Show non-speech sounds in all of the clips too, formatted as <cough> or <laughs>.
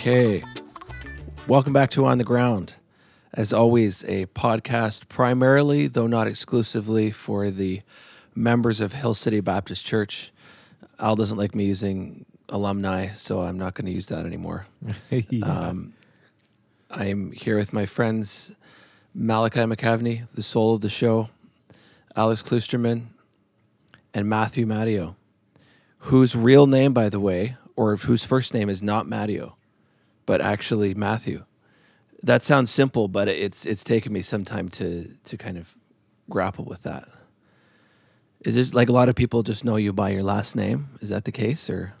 Okay. Welcome back to On the Ground. As always, a podcast primarily, though not exclusively, for the members of Hill City Baptist Church. Al doesn't like me using alumni, so I'm not going to use that anymore. <laughs> yeah. Um, I'm here with my friends Malachi McCavney, the soul of the show, Alex Klusterman, and Matthew Matteo, whose real name, by the way, or whose first name is not Matteo, but actually Matthew. That sounds simple, but it's it's taken me some time to to kind of grapple with that. Is this like a lot of people just know you by your last name? Is that the case, or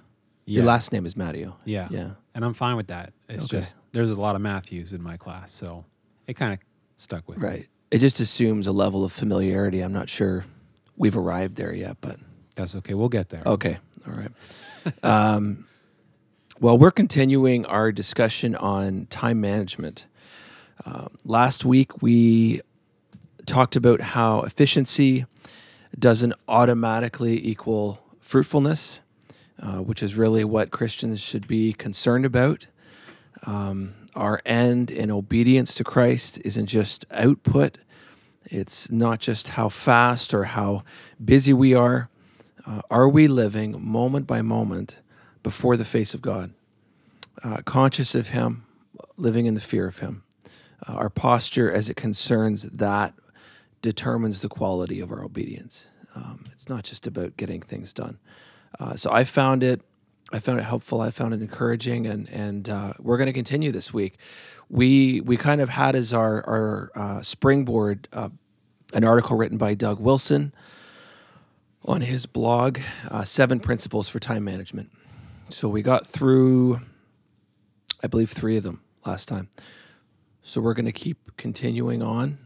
your last name is Matteo? Yeah. Yeah. And I'm fine with that. It's Okay. just there's a lot of Matthews in my class, so it kind of stuck with me. Right. It just assumes a level of familiarity. I'm not sure we've arrived there yet, but That's okay. We'll get there. okay. All right. <laughs> um, well, we're continuing our discussion on time management. Um, last week, we talked about how efficiency doesn't automatically equal fruitfulness, uh, which is really what Christians should be concerned about. Um, our end in obedience to Christ isn't just output, it's not just how fast or how busy we are. Uh, are we living moment by moment before the face of God, uh, conscious of Him, living in the fear of Him? Uh, our posture as it concerns that determines the quality of our obedience. Um, it's not just about getting things done. Uh, so I found it, I found it helpful. I found it encouraging, and and uh, we're going to continue this week. We we kind of had as our our uh, springboard uh, an article written by Doug Wilson on his blog, uh, Seven Principles for Time Management. So we got through, I believe, three of them last time. So we're going to keep continuing on.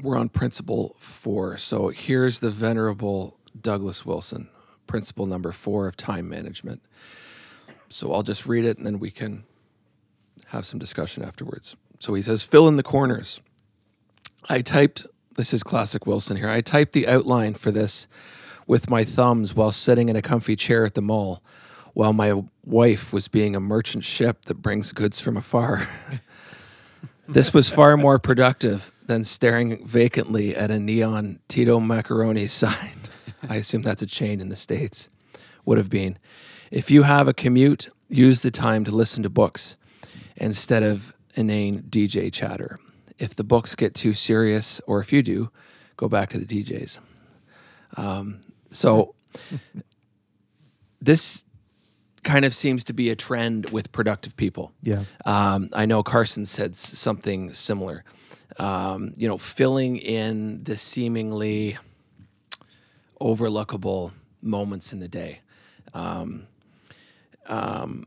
We're on principle four. So here's the venerable Douglas Wilson, principle number four of time management. So I'll just read it and then we can have some discussion afterwards. So he says, fill in the corners. I typed, this is classic Wilson here. I typed the outline for this with my thumbs while sitting in a comfy chair at the mall while my wife was being a merchant ship that brings goods from afar. <laughs> this was far more productive than staring vacantly at a neon Tito Macaroni <laughs> sign. I assume that's a chain in the States. Would have been. If you have a commute, use the time to listen to books instead of inane DJ chatter. If the books get too serious, or if you do, go back to the DJs. Um, so <laughs> this kind of seems to be a trend with productive people. Yeah. Um, I know Carson said s- something similar. Um, you know, filling in the seemingly overlookable moments in the day. Um, um,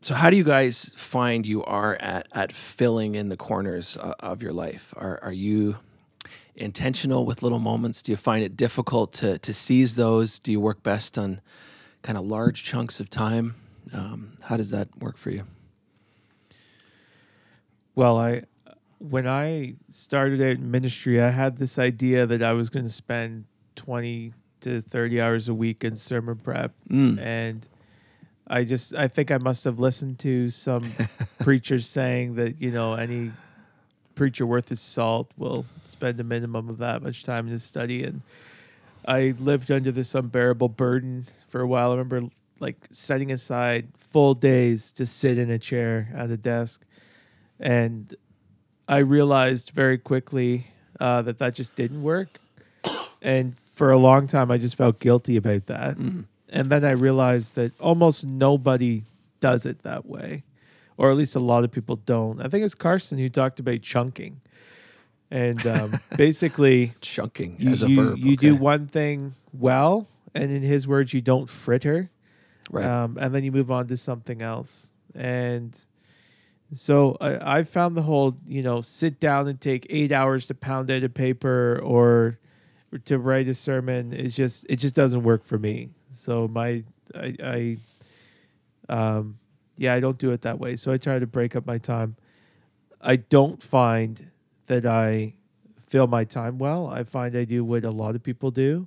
so, how do you guys find you are at at filling in the corners uh, of your life? Are are you intentional with little moments? Do you find it difficult to to seize those? Do you work best on kind of large chunks of time? Um, how does that work for you? Well, I when I started out in ministry, I had this idea that I was going to spend 20 to 30 hours a week in sermon prep Mm. and I just I think I must have listened to some <laughs> preachers saying that, you know, any preacher worth his salt will spend a minimum of that much time in his study and I lived under this unbearable burden for a while. I remember like setting aside full days to sit in a chair at a desk and I realized very quickly uh, that that just didn't work. <coughs> And for a long time, I just felt guilty about that. Mm. And then I realized that almost nobody does it that way, or at least a lot of people don't. I think it was Carson who talked about chunking. And um, <laughs> basically, Chunking you, as a you, verb. you do one thing well, and in his words, you don't fritter right. um, and then you move on to something else. And so I, I found the whole, you know, sit down and take eight hours to pound out a paper or to write a sermon is just it just doesn't work for me. So my I, I um yeah I don't do it that way. So I try to break up my time. I don't find that I fill my time well. I find I do what a lot of people do,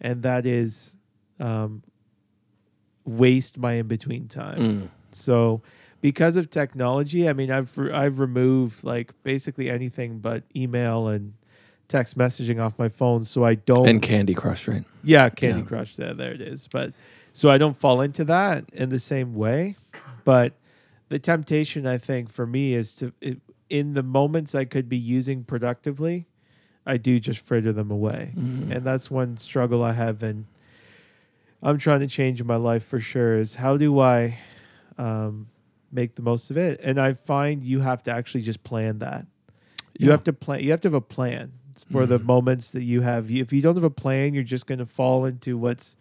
and that is um, waste my in between time. Mm. So because of technology, I mean, I've re- I've removed like basically anything but email and text messaging off my phone, so I don't. And Candy Crush, right? yeah, Candy Yeah. Crush. There, there it is. But so I don't fall into that in the same way. But the temptation, I think, for me is to it, in the moments I could be using productively, I do just fritter them away, Mm-hmm. and that's one struggle I have, and I'm trying to change in my life for sure. Is how do I um, make the most of it? And I find you have to actually just plan that. You Yeah. have to plan. You have to have a plan for the Mhm. moments that you have. If you don't have a plan, you're just going to fall into what's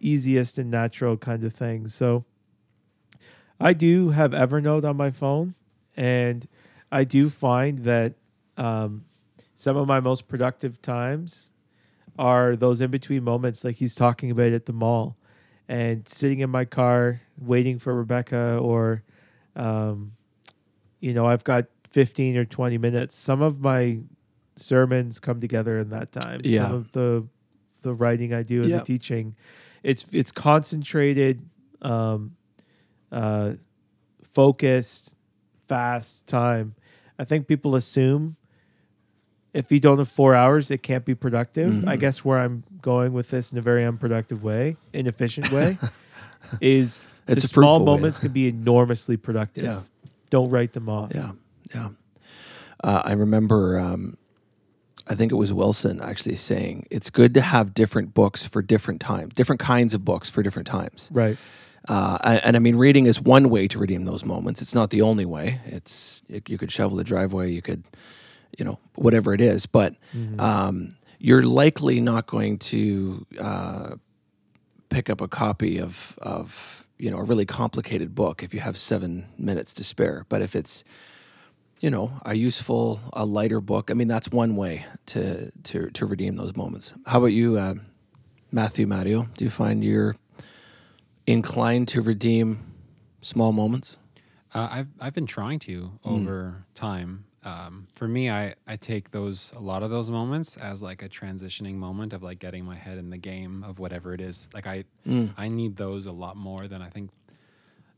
easiest and natural kind of thing. So I do have Evernote on my phone, and I do find that um, some of my most productive times are those in between moments, like he's talking about at the mall, and sitting in my car waiting for Rebecca, or um, you know, I've got 15 or 20 minutes. Some of my sermons come together in that time. Yeah. Some of the the writing I do and Yeah. the teaching, it's it's concentrated, um, uh, focused, fast time. I think people assume if you don't have four hours, it can't be productive. I Mhm. guess where I'm going with this in a very unproductive way, inefficient way, <laughs> is It's the a small fruitful way. moments can be enormously productive. Yeah. Don't write them off. Yeah, yeah. Uh, I remember, um, I think it was Wilson actually saying it's good to have different books for different times, different kinds of books for different times. Right. Uh, and, and I mean, reading is one way to redeem those moments. It's not the only way. It's you, you could shovel the driveway, you could, you know, whatever it is. But um, you're likely not going to uh, pick up a copy of of you know a really complicated book if you have seven minutes to spare. But if it's you know a useful, a lighter book, I mean, that's one way to to to redeem those moments. How about you, uh, Matthew Matteo? Do you find you're inclined to redeem small moments? Uh, I've I've been trying to over time. Um, for me, I I take those a lot of those moments as like a transitioning moment of like getting my head in the game of whatever it is. Like I Mm. I need those a lot more than I think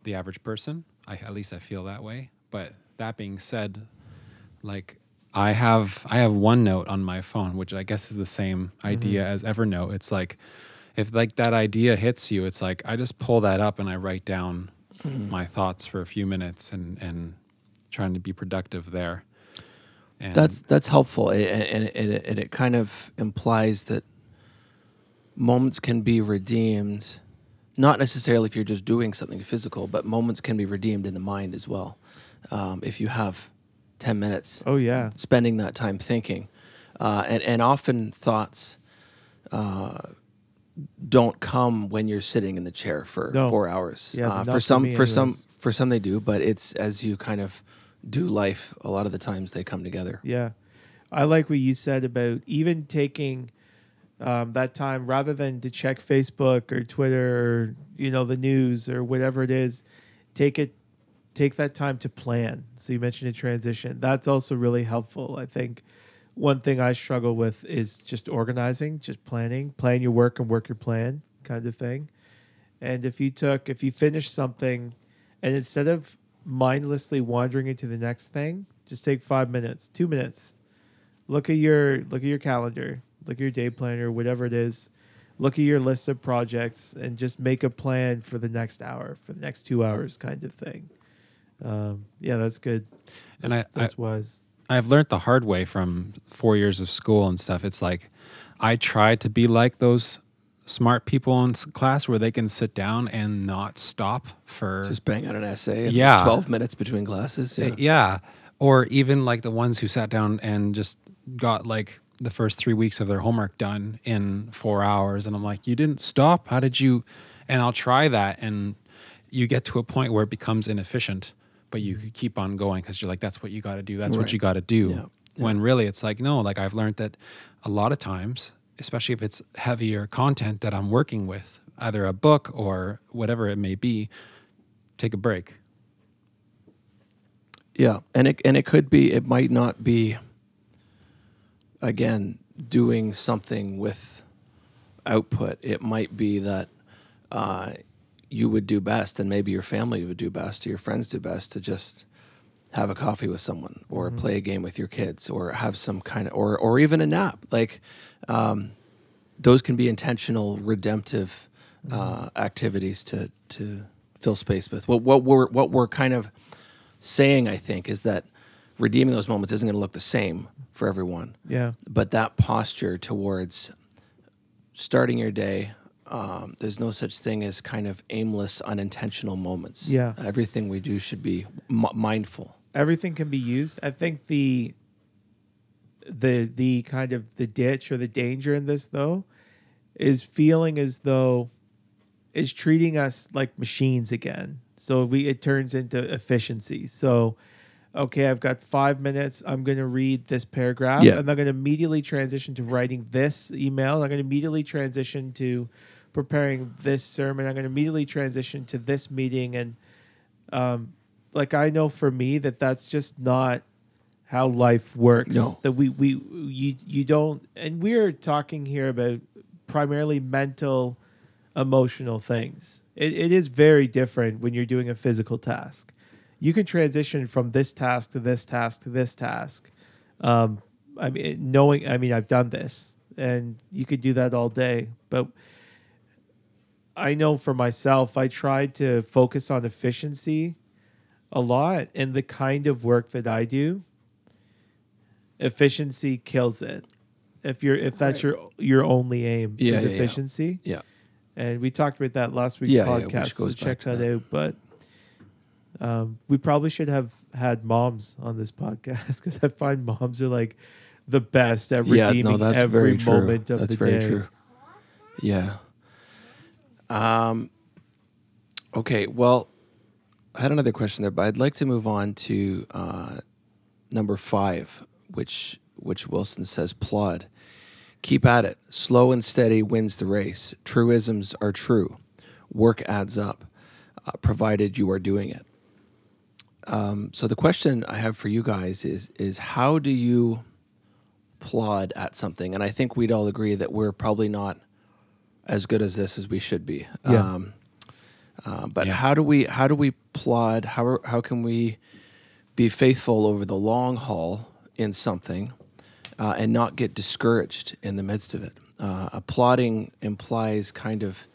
the average person. I at least I feel that way. But that being said, like I have I have OneNote on my phone, which I guess is the same idea as Evernote. It's like if like that idea hits you, it's like I just pull that up and I write down my thoughts for a few minutes and and trying to be productive there. And That's that's helpful, A- a- and it, it, and it kind of implies that moments can be redeemed, not necessarily if you're just doing something physical, but moments can be redeemed in the mind as well. Um, if you have ten minutes, Oh yeah. spending that time thinking, uh, and and often thoughts uh, don't come when you're sitting in the chair for No. four hours. Yeah, uh, for some, me for some, for some they do, but it's as you kind of do life. A lot of the times they come together. Yeah. I like what you said about even taking um, that time rather than to check Facebook or Twitter or you know the news or whatever it is, take it take that time to plan. So you mentioned a transition. That's also really helpful. I think one thing I struggle with is just organizing, just planning, plan your work and work your plan kind of thing. And if you took if you finish something and instead of mindlessly wandering into the next thing, just take 5 minutes, 2 minutes. Look at your look at your calendar, look at your day planner, whatever it is. Look at your list of projects and just make a plan for the next hour, for the next 2 hours kind of thing. Um, yeah, that's good. And That's, I- I- that's wise. I've learned the hard way from four years of school and stuff. It's like I try to be like those smart people in class where they can sit down and not stop for Just bang out an essay. Yeah. twelve minutes between classes. Uh, Yeah. yeah. Or even like the ones who sat down and just got like the first three weeks of their homework done in four hours. And I'm like, you didn't stop. How did you? And I'll try that. And you get to a point where it becomes inefficient, but you could keep on going because you're like, that's what you got to do. That's what you got to do. Yeah. Yeah. When really it's like, no, like I've learned that a lot of times, especially if it's heavier content that I'm working with, either a book or whatever it may be, take a break. Yeah, and it and it could be. It might not be. Again, doing something with output. It might be that uh, you would do best, and maybe your family would do best, or your friends do best, to just have a coffee with someone, or Mhm. play a game with your kids, or have some kind of, or or even a nap. Like um, those can be intentional, redemptive uh, activities to to fill space with. What what we're what we're kind of saying, I think, is that redeeming those moments isn't going to look the same for everyone Yeah. but that posture towards starting your day um, there's no such thing as kind of aimless unintentional moments Yeah. everything we do should be m- mindful everything can be used. I think the the the kind of the ditch or the danger in this though is feeling as though is treating us like machines again. So we it turns into efficiency. So okay, I've got 5 minutes. I'm going to read this paragraph Yeah. and I'm going to immediately transition to writing this email. I'm going to immediately transition to preparing this sermon. I'm going to immediately transition to this meeting and um, like I know for me that that's just not how life works. No. That we we you you don't and we're talking here about primarily mental emotional things. It, it is very different when you're doing a physical task. You can transition from this task to this task to this task. Um, I mean, knowing, I mean, I've done this, and you could do that all day. But I know for myself, I tried to focus on efficiency a lot, and the kind of work that I do, efficiency kills it. If you're if that's your your only aim Yeah, is yeah, yeah. efficiency, yeah and we talked about that last week's Yeah, yeah, podcast. so check that, that. out. But um, we probably should have had moms on this <laughs> podcast because I find moms are like the best at yeah redeeming no that's every very true moment of that's the very day. true yeah um okay well i had another question there but i'd like to move on to uh number five which which wilson says plod Keep at it. Slow and steady wins the race. Truisms are true. Work adds up, uh, provided you are doing it. Um, so the question I have for you guys is is how do you plod at something? And I think we'd all agree that we're probably not as good as this as we should be. Yeah. Um, uh, but Yeah. how do we how do we plod? How how can we be faithful over the long haul in something uh, and not get discouraged in the midst of it? Uh, applauding implies kind of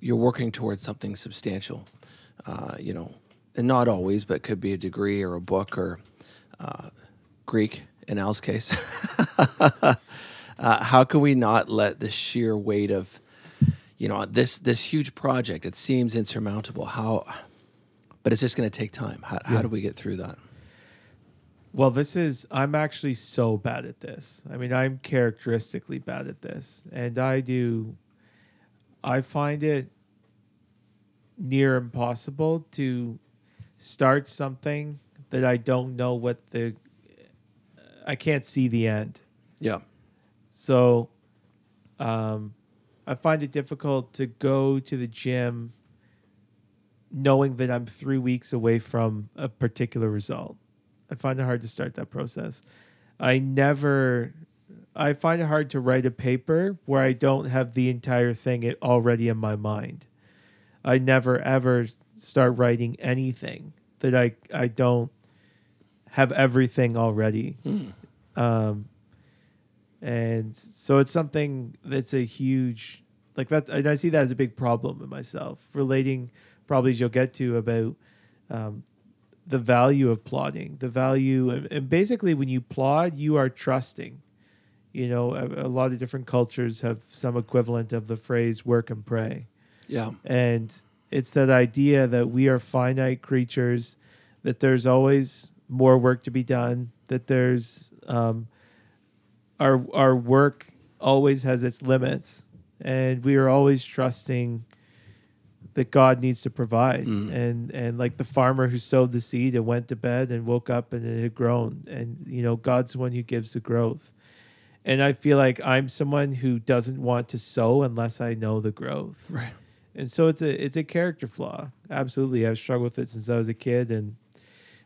you're working towards something substantial, uh, you know, and not always, but could be a degree or a book or uh, Greek in Al's case. <laughs> uh, how can we not let the sheer weight of, you know, this this huge project? It seems insurmountable. How, but it's just going to take time. How, how do we get through that? Well, this is, I'm actually so bad at this. I mean, I'm characteristically bad at this. And I do, I find it near impossible to start something that I don't know what the, I can't see the end. Yeah. So um, I find it difficult to go to the gym knowing that I'm three weeks away from a particular result. I find it hard to start that process. I never, I find it hard to write a paper where I don't have the entire thing already in my mind. I never ever start writing anything that I, I don't have everything already. Um, and so it's something that's a huge like that and i see that as a big problem in myself relating probably as you'll get to about um, the value of plodding the value and, and basically when you plod you are trusting you know a, a lot of different cultures have some equivalent of the phrase work and pray Yeah. and it's that idea that we are finite creatures, that there's always more work to be done, that there's um, our our work always has its limits, and we are always trusting that God needs to provide. Mm. And and like the farmer who sowed the seed and went to bed and woke up and it had grown, and you know God's the one who gives the growth. And I feel like I'm someone who doesn't want to sow unless I know the growth Right. and so it's a it's a character flaw. Absolutely, I've struggled with it since I was a kid, and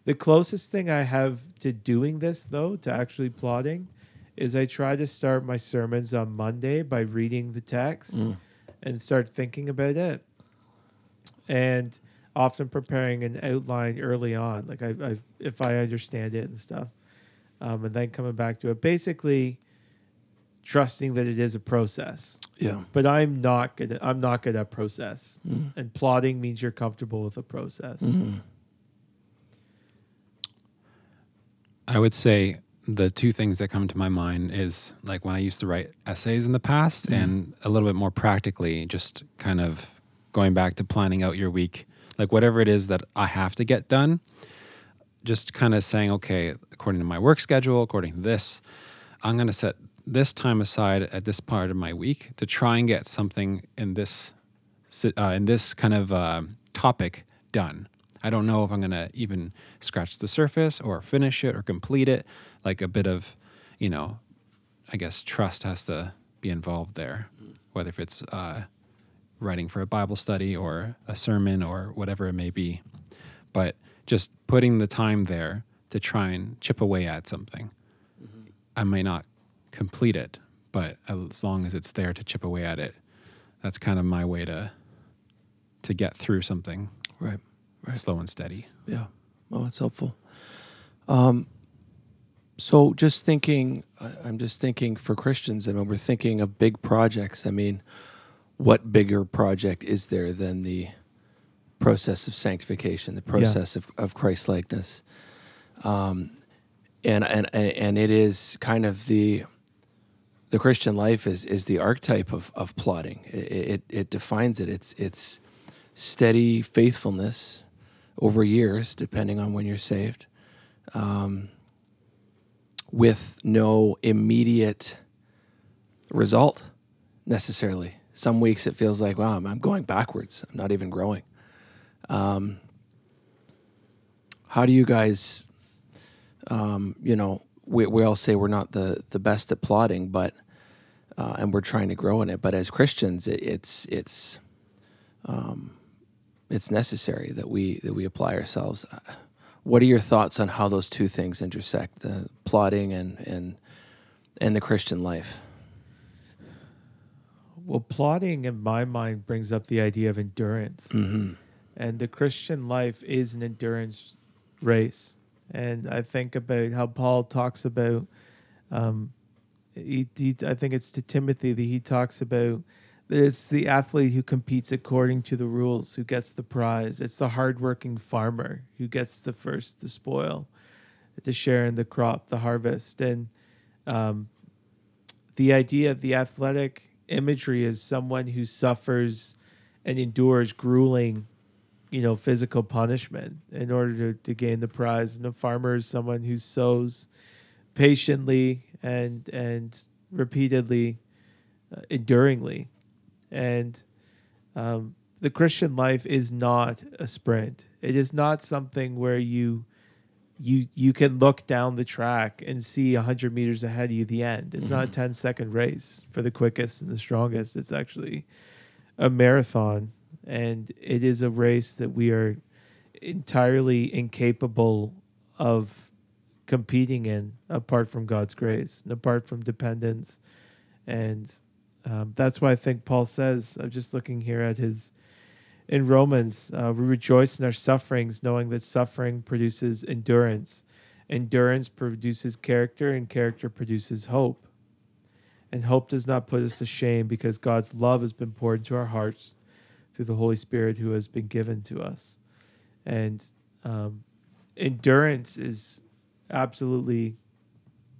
the closest thing I have to doing this though, to actually plodding, is I try to start my sermons on Monday by reading the text Mm. and start thinking about it. and often preparing an outline early on, like I, I if I understand it and stuff, um, and then coming back to it. Basically, trusting that it is a process. Yeah. But I'm not good. At, I'm not good at process, Mm. and plodding means you're comfortable with a process. Mhm. I would say the two things that come to my mind is like when I used to write essays in the past Mhm. and a little bit more practically, just kind of going back to planning out your week, like whatever it is that I have to get done, just kind of saying, okay, according to my work schedule, according to this, I'm going to set this time aside at this part of my week to try and get something in this uh, in this kind of uh, topic done. I don't know if I'm going to even scratch the surface or finish it or complete it. Like a bit of, you know, I guess trust has to be involved there, whether if it's uh, writing for a Bible study or a sermon or whatever it may be. But just putting the time there to try and chip away at something. I may not complete it, but as long as it's there to chip away at it, that's kind of my way to to get through something Right. Right. slow and steady. Yeah. Oh, that's helpful. Um, so just thinking, I'm just thinking for Christians. I mean, we're thinking of big projects. I mean, what bigger project is there than the process of sanctification, the process of, of Christ likeness? Um, and, and and and it is kind of the the Christian life is is the archetype of of plodding. It, it it defines it. It's it's steady faithfulness over years, depending on when you're saved, um, with no immediate result necessarily. Some weeks it feels like, wow, I'm, going backwards. I'm not even growing. Um, how do you guys, um, you know, we, we all say we're not the, the best at plodding, but, uh, and we're trying to grow in it. But as Christians, it, it's, it's, um, it's necessary that we that we apply ourselves. What are your thoughts on how those two things intersect, the plodding and and and the Christian life? Well, plodding in my mind brings up the idea of endurance. Mm-hmm. and the Christian life is an endurance race. And I think about how Paul talks about, um, he, he, I think it's to Timothy that he talks about it's the athlete who competes according to the rules who gets the prize. It's the hardworking farmer who gets the first the spoil, to share in the crop, the harvest, and um, the idea, of the athletic imagery is someone who suffers and endures grueling you know physical punishment in order to, to gain the prize and a farmer is someone who sows patiently and and repeatedly uh, enduringly and um, the christian life is not a sprint. It is not something where you you you can look down the track and see 100 meters ahead of you the end. It's not a 10 second race for the quickest and the strongest. It's actually a marathon. And it is a race that we are entirely incapable of competing in apart from God's grace and apart from dependence. And um, that's why I think Paul says, I'm just looking here at his, in Romans, uh, we rejoice in our sufferings, knowing that suffering produces endurance. Endurance produces character, and character produces hope. And hope does not put us to shame because God's love has been poured into our hearts through the Holy Spirit who has been given to us. And um, endurance is absolutely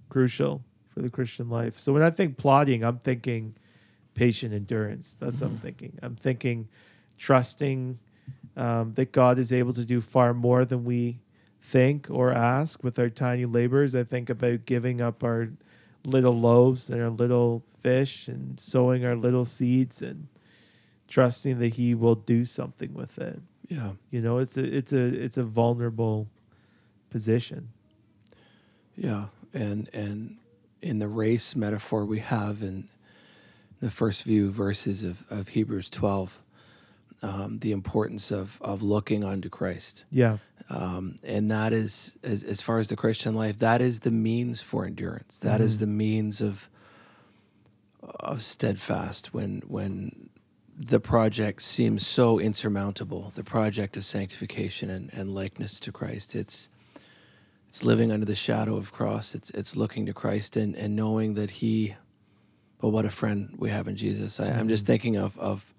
crucial for the Christian life. So when I think plodding, I'm thinking patient endurance. That's what I'm thinking. I'm thinking trusting um, that God is able to do far more than we think or ask with our tiny labors. I think about giving up our little loaves and our little fish and sowing our little seeds and trusting that he will do something with it. Yeah. You know, it's a it's a it's a vulnerable position. Yeah, and and in the race metaphor we have in the first few verses of, of Hebrews twelve, um, the importance of of looking unto Christ, Yeah. um, and that is as as far as the Christian life, that is the means for endurance. That is Mhm. the means of of steadfast when when the project seems so insurmountable. The project of sanctification and, and likeness to Christ. It's it's living under the shadow of cross. It's it's looking to Christ and, and knowing that He, well, what a friend we have in Jesus. I, I'm just thinking of of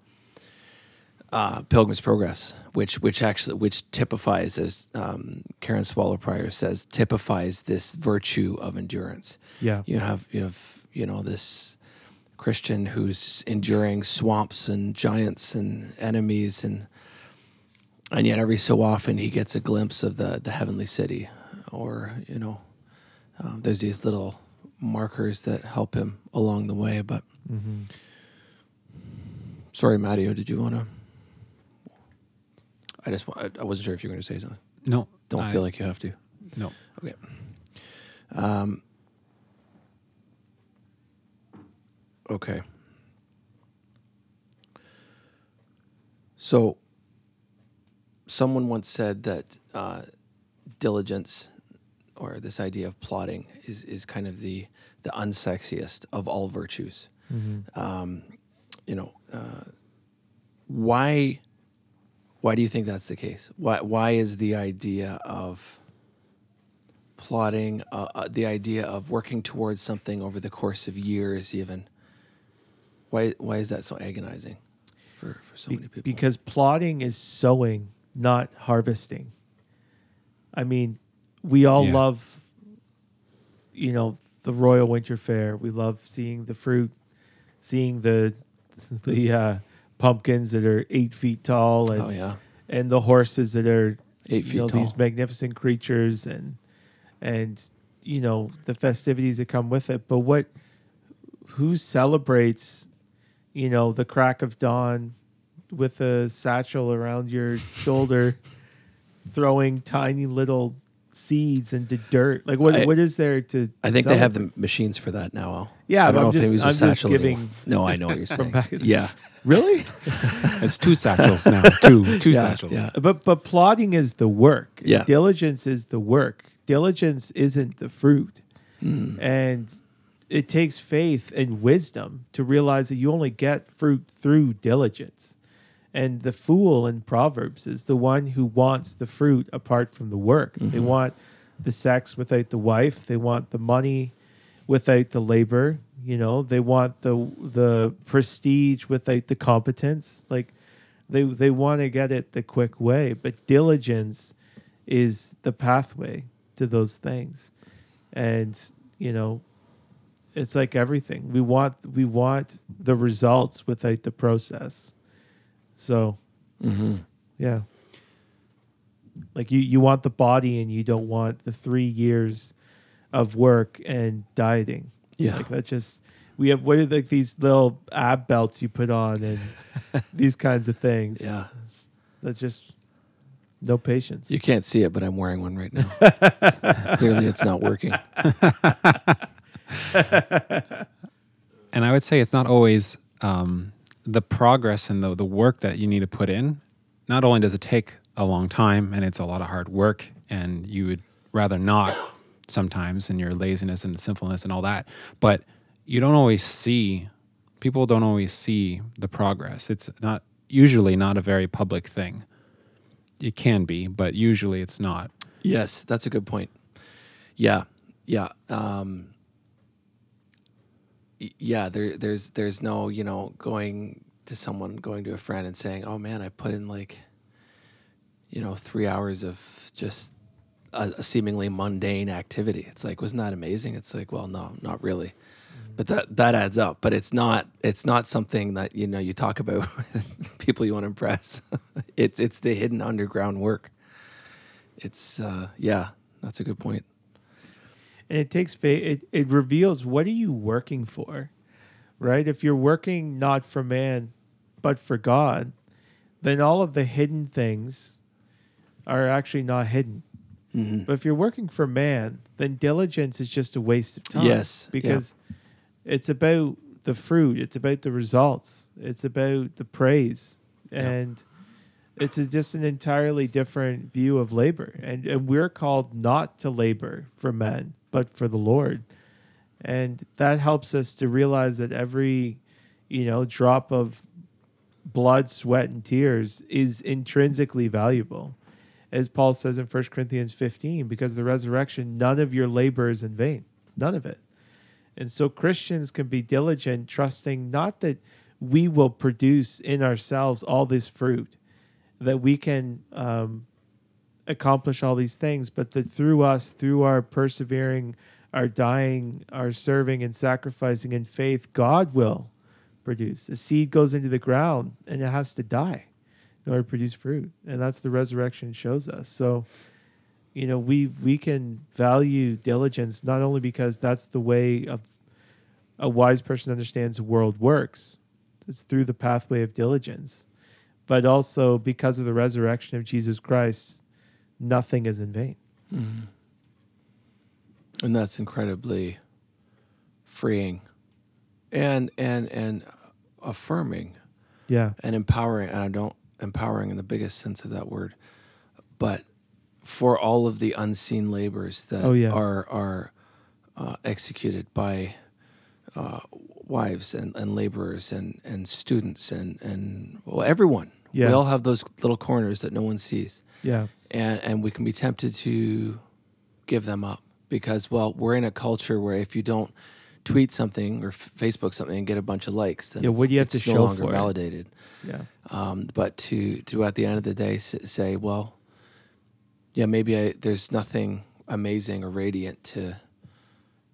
uh, Pilgrim's Progress, which which actually which typifies, as um, Karen Swallow Prior says, typifies this virtue of endurance. Yeah. You have you have you know this Christian who's enduring swamps and giants and enemies and and yet every so often he gets a glimpse of the the heavenly city, or you know, um, there's these little markers that help him along the way. But Mm-hmm. sorry, Matteo, did you want to? I just I I wasn't sure if you were going to say something. No, Don't I- feel like you have to. no. Okay. Um, okay. So, someone once said that uh, diligence, or this idea of plodding, is is kind of the the unsexiest of all virtues. Mm-hmm. Um, you know, uh, why? Why do you think that's the case? Why Why is the idea of plodding, uh, uh, the idea of working towards something over the course of years, even. Why, why is that so agonizing for, for so Be- many people? Because plodding is sowing, not harvesting. I mean, we all Yeah. love, you know, the Royal Winter Fair. We love seeing the fruit, seeing the <laughs> the uh, pumpkins that are eight feet tall, and oh yeah, and the horses that are eight you feet know tall. these magnificent creatures and and you know the festivities that come with it but what who celebrates you know the crack of dawn with a satchel around your shoulder <laughs> throwing tiny little seeds into dirt like what I- what is there to, I to think they have celebrate? the machines for that now. Al. Yeah, I don't know I'm if they just- use a I'm just satchel giving. No, I know what you're <laughs> saying. back- yeah, <laughs> really <laughs> It's two satchels now. Two two Yeah, satchels. yeah. but but plodding is the work Yeah. diligence is the work diligence isn't the fruit Mm. And it takes faith and wisdom to realize that you only get fruit through diligence. And the fool in Proverbs is the one who wants the fruit apart from the work. They Mhm. want the sex without the wife, they want the money without the labor, you know, they want the the prestige without the competence. Like they they want to get it the quick way, but diligence is the pathway to those things and you know it's like everything we want we want the results without the process so hmm yeah like you you want the body and you don't want the three years of work and dieting yeah. like that's just we have what are like these little ab belts you put on and <laughs> these kinds of things yeah. that's just no patience You can't see it, but I'm wearing one right now. <laughs> Clearly, it's not working. <laughs> And I would say it's not always um, the progress and the, the work that you need to put in. Not only does it take a long time and it's a lot of hard work, and you would rather not sometimes in your laziness and sinfulness and all that, but you don't always see, people don't always see the progress. It's not usually not a very public thing. It can be, but usually it's not. Yes, that's a good point. Yeah, yeah, um, yeah. There, there's, there's no, you know, going to someone, going to a friend, and saying, "Oh man, I put in like, you know, three hours of just a, a seemingly mundane activity." It's like, wasn't that amazing? It's like, well, no, not really, but that that adds up. But it's not, it's not something that you know you talk about <laughs> with people you want to impress. <laughs> it's it's the hidden underground work it's uh yeah that's a good point and it takes faith it, it reveals what are you working for right if you're working not for man but for god then all of the hidden things are actually not hidden mm-hmm. but if you're working for man then diligence is just a waste of time Yes, yeah. because it's about the fruit it's about the results it's about the praise Yeah. and it's a, just an entirely different view of labor and, and we're called not to labor for men but for the lord and that helps us to realize that every you know drop of blood, sweat, and tears is intrinsically valuable. As Paul says in 1 Corinthians 15, because the resurrection, none of your labor is in vain. None of it. And so Christians can be diligent, trusting not that we will produce in ourselves all this fruit, that we can um, accomplish all these things, but that through us, through our persevering, our dying, our serving and sacrificing in faith, God will produce. A seed goes into the ground and it has to die in order to produce fruit. And that's the resurrection shows us. So, you know, we we can value diligence not only because that's the way of a wise person understands the world works. It's through the pathway of diligence. But also because of the resurrection of Jesus Christ, nothing is in vain. Mm. And that's incredibly freeing and and and affirming Yeah. and empowering and I don't empowering in the biggest sense of that word but for all of the unseen labors that Oh, yeah. are are uh, executed by uh, wives and, and laborers and, and students and, and well everyone Yeah. we all have those little corners that no one sees Yeah. And and we can be tempted to give them up because well we're in a culture where if you don't tweet something or f- Facebook something and get a bunch of likes then Yeah, what it's- do you have to it's show no longer for it? validated Yeah. um, but to to at the end of the day s- say well yeah maybe I, there's nothing amazing or radiant to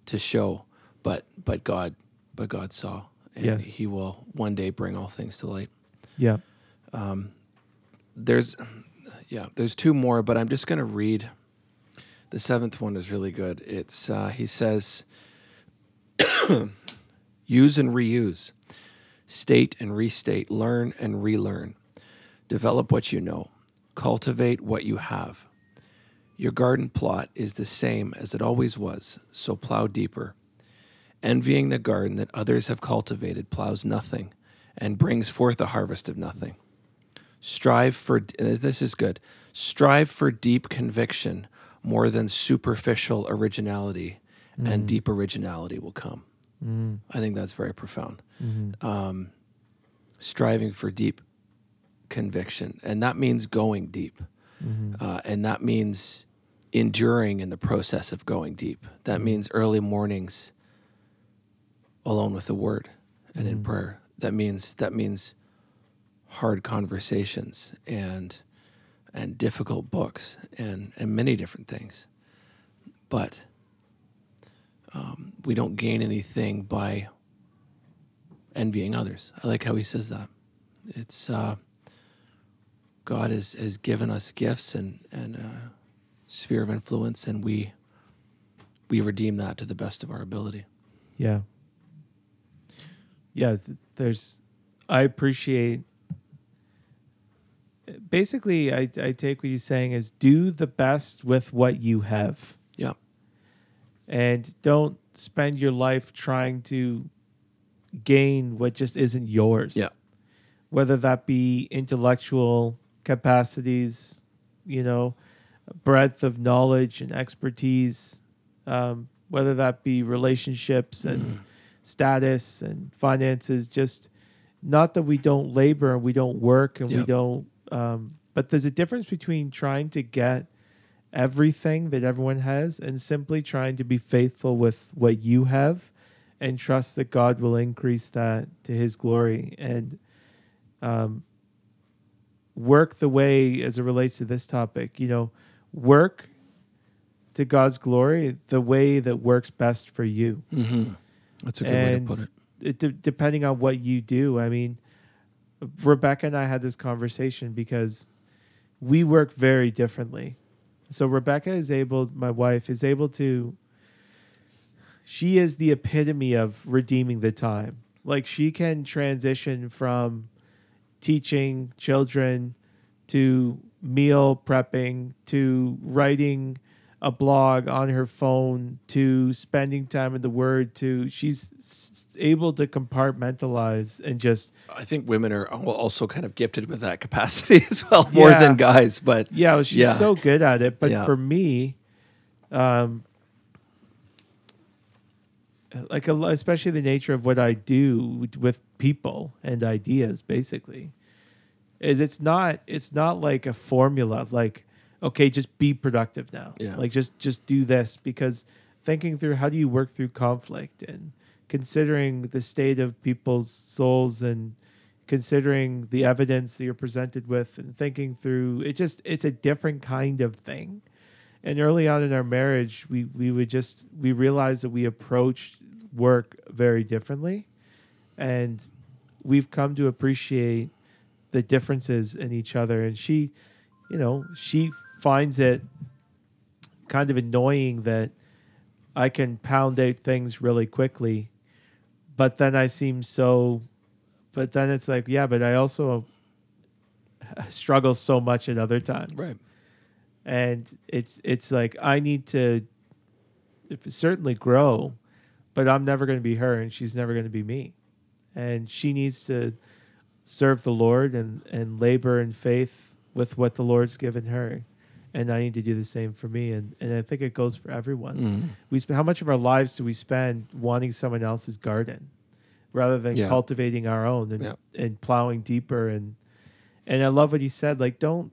to show but but God but God saw and Yes. he will one day bring all things to light Yeah. there's yeah there's two more but i'm just going to read. The seventh one is really good. It's uh, he says <coughs> use and reuse. State and restate. Learn and relearn. Develop what you know. Cultivate what you have. Your garden plot is the same as it always was so plow deeper. Envying the garden that others have cultivated plows nothing and brings forth a harvest of nothing strive for this is good strive for deep conviction more than superficial originality and mm. deep originality will come. Mm. I think that's very profound. Mm-hmm. Um, striving for deep conviction and that means going deep mm-hmm. uh, and that means enduring in the process of going deep. That mm. means early mornings alone with the word and in prayer. That means that means hard conversations and and difficult books and and many different things. But um, we don't gain anything by envying others. I like how he says that. It's uh, god has, has given us gifts and and uh, sphere of influence and we we redeem that to the best of our ability. Yeah. Yeah, th- there's I appreciate basically I I take what he's saying is do the best with what you have yeah and don't spend your life trying to gain what just isn't yours. Yeah. Whether that be intellectual capacities, you know, breadth of knowledge and expertise, um, whether that be relationships and status and finances, just not that we don't labor and we don't work and we don't, um, but there's a difference between trying to get everything that everyone has and simply trying to be faithful with what you have and trust that God will increase that to his glory and um, work the way as it relates to this topic, you know, work to God's glory the way that works best for you. mm-hmm. that's a good and way to put it it de- depending on what you do, I mean, Rebecca and I had this conversation because we work very differently. So Rebecca is able, my wife is able to. She is the epitome of redeeming the time. Like she can transition from teaching children to meal prepping to writing a blog on her phone to spending time in the word to she's able to compartmentalize and just I think women are also kind of gifted with that capacity <laughs> as well, more than guys. But yeah she's Yeah. so good at it but Yeah. for me um like a, especially the nature of what i do with- with people and ideas basically is it's not it's not like a formula like okay just be productive now. Yeah. like just just do this because thinking through how do you work through conflict and considering the state of people's souls and considering the evidence that you're presented with and thinking through it just it's a different kind of thing. And early on in our marriage we we would just we realized that we approached work very differently. And we've come to appreciate the differences in each other. And she you know she finds it kind of annoying that i can pound out things really quickly but then i seem so but then it's like yeah but i also <laughs> struggle so much at other times. Right. and it's it's like I need to certainly grow, but I'm never going to be her, and she's never going to be me, and she needs to serve the Lord and and labor in faith with what the Lord's given her, and I need to do the same for me, and and I think it goes for everyone. Mm. We spend how much of our lives do we spend wanting someone else's garden, rather than Yeah. cultivating our own and Yeah. and plowing deeper and and I love what he said. Like, don't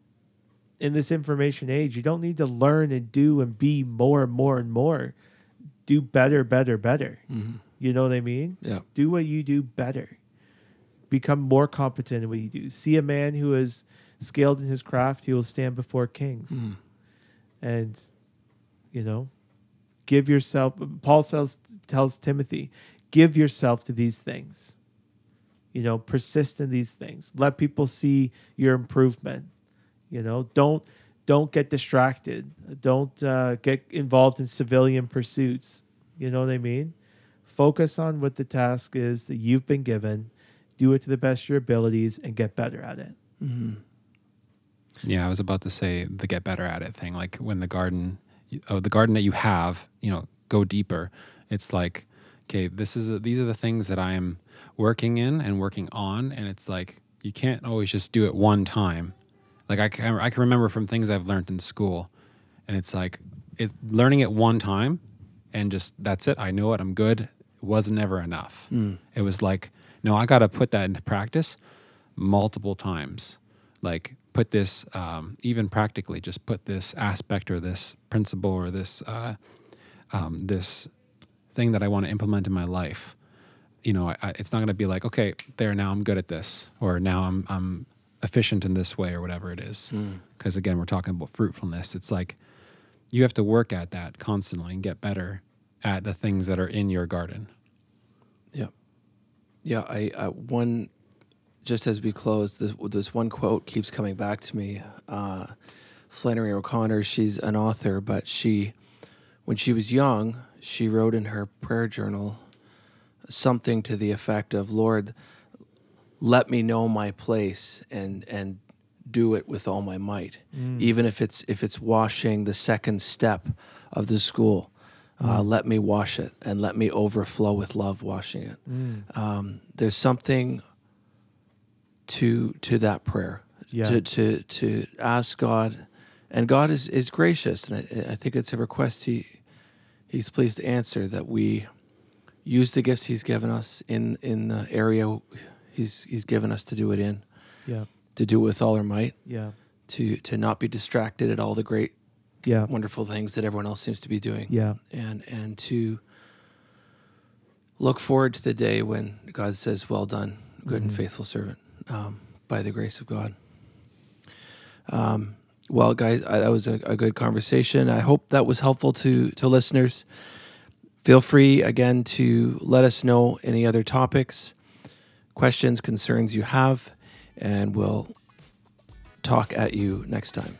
in this information age, you don't need to learn and do and be more and more and more. Do better, better, better. Mhm. You know what I mean? Yeah. Do what you do better. Become more competent in what you do. See a man who is scaled in his craft, he will stand before kings. Mhm. And, you know, give yourself, Paul tells, tells Timothy, give yourself to these things. You know, persist in these things. Let people see your improvement. You know, don't don't get distracted. Don't uh, get involved in civilian pursuits. You know what I mean? Focus on what the task is that you've been given. Do it to the best of your abilities and get better at it. Mhm. Yeah, I was about to say the get better at it thing. Like when the garden, oh, the garden that you have, you know, go deeper. It's like, okay, this is these are the things that I am working in and working on, and it's like you can't always just do it one time. Like I can, I can remember from things I've learned in school, and it's like it learning it one time, and just that's it. I know it. I'm good. It was never enough. Mm. It was like, no, I got to put that into practice multiple times. Like, put this, um, even practically, just put this aspect or this principle or this, uh, um, this thing that I want to implement in my life. You know, I, I, it's not going to be like, okay, there now I'm good at this, or now I'm I'm efficient in this way, or whatever it is. Mm. Because again, we're talking about fruitfulness. It's like you have to work at that constantly and get better at the things that are in your garden. Yeah, yeah. I uh, one just as we close, this, this one quote keeps coming back to me. Uh, Flannery O'Connor, she's an author, but she, when she was young, she wrote in her prayer journal something to the effect of, "Lord, let me know my place and and do it with all my might, even if it's if it's washing the second step of the school." Uh, let me wash it and let me overflow with love washing it. Um, there's something to to that prayer Yeah. to to to ask God, and God is is gracious, and I, I think it's a request he he's pleased to answer that we use the gifts he's given us in in the area he's he's given us to do it in, Yeah. to do it with all our might, Yeah. to to not be distracted at all the great Yeah. wonderful things that everyone else seems to be doing Yeah. and and to look forward to the day when God says, "Well done, good and Mhm. faithful servant," um, by the grace of God. Um, well, guys, I, that was a, a good conversation. I hope that was helpful to to listeners. Feel free again to let us know any other topics, questions, concerns you have, and we'll talk at you next time.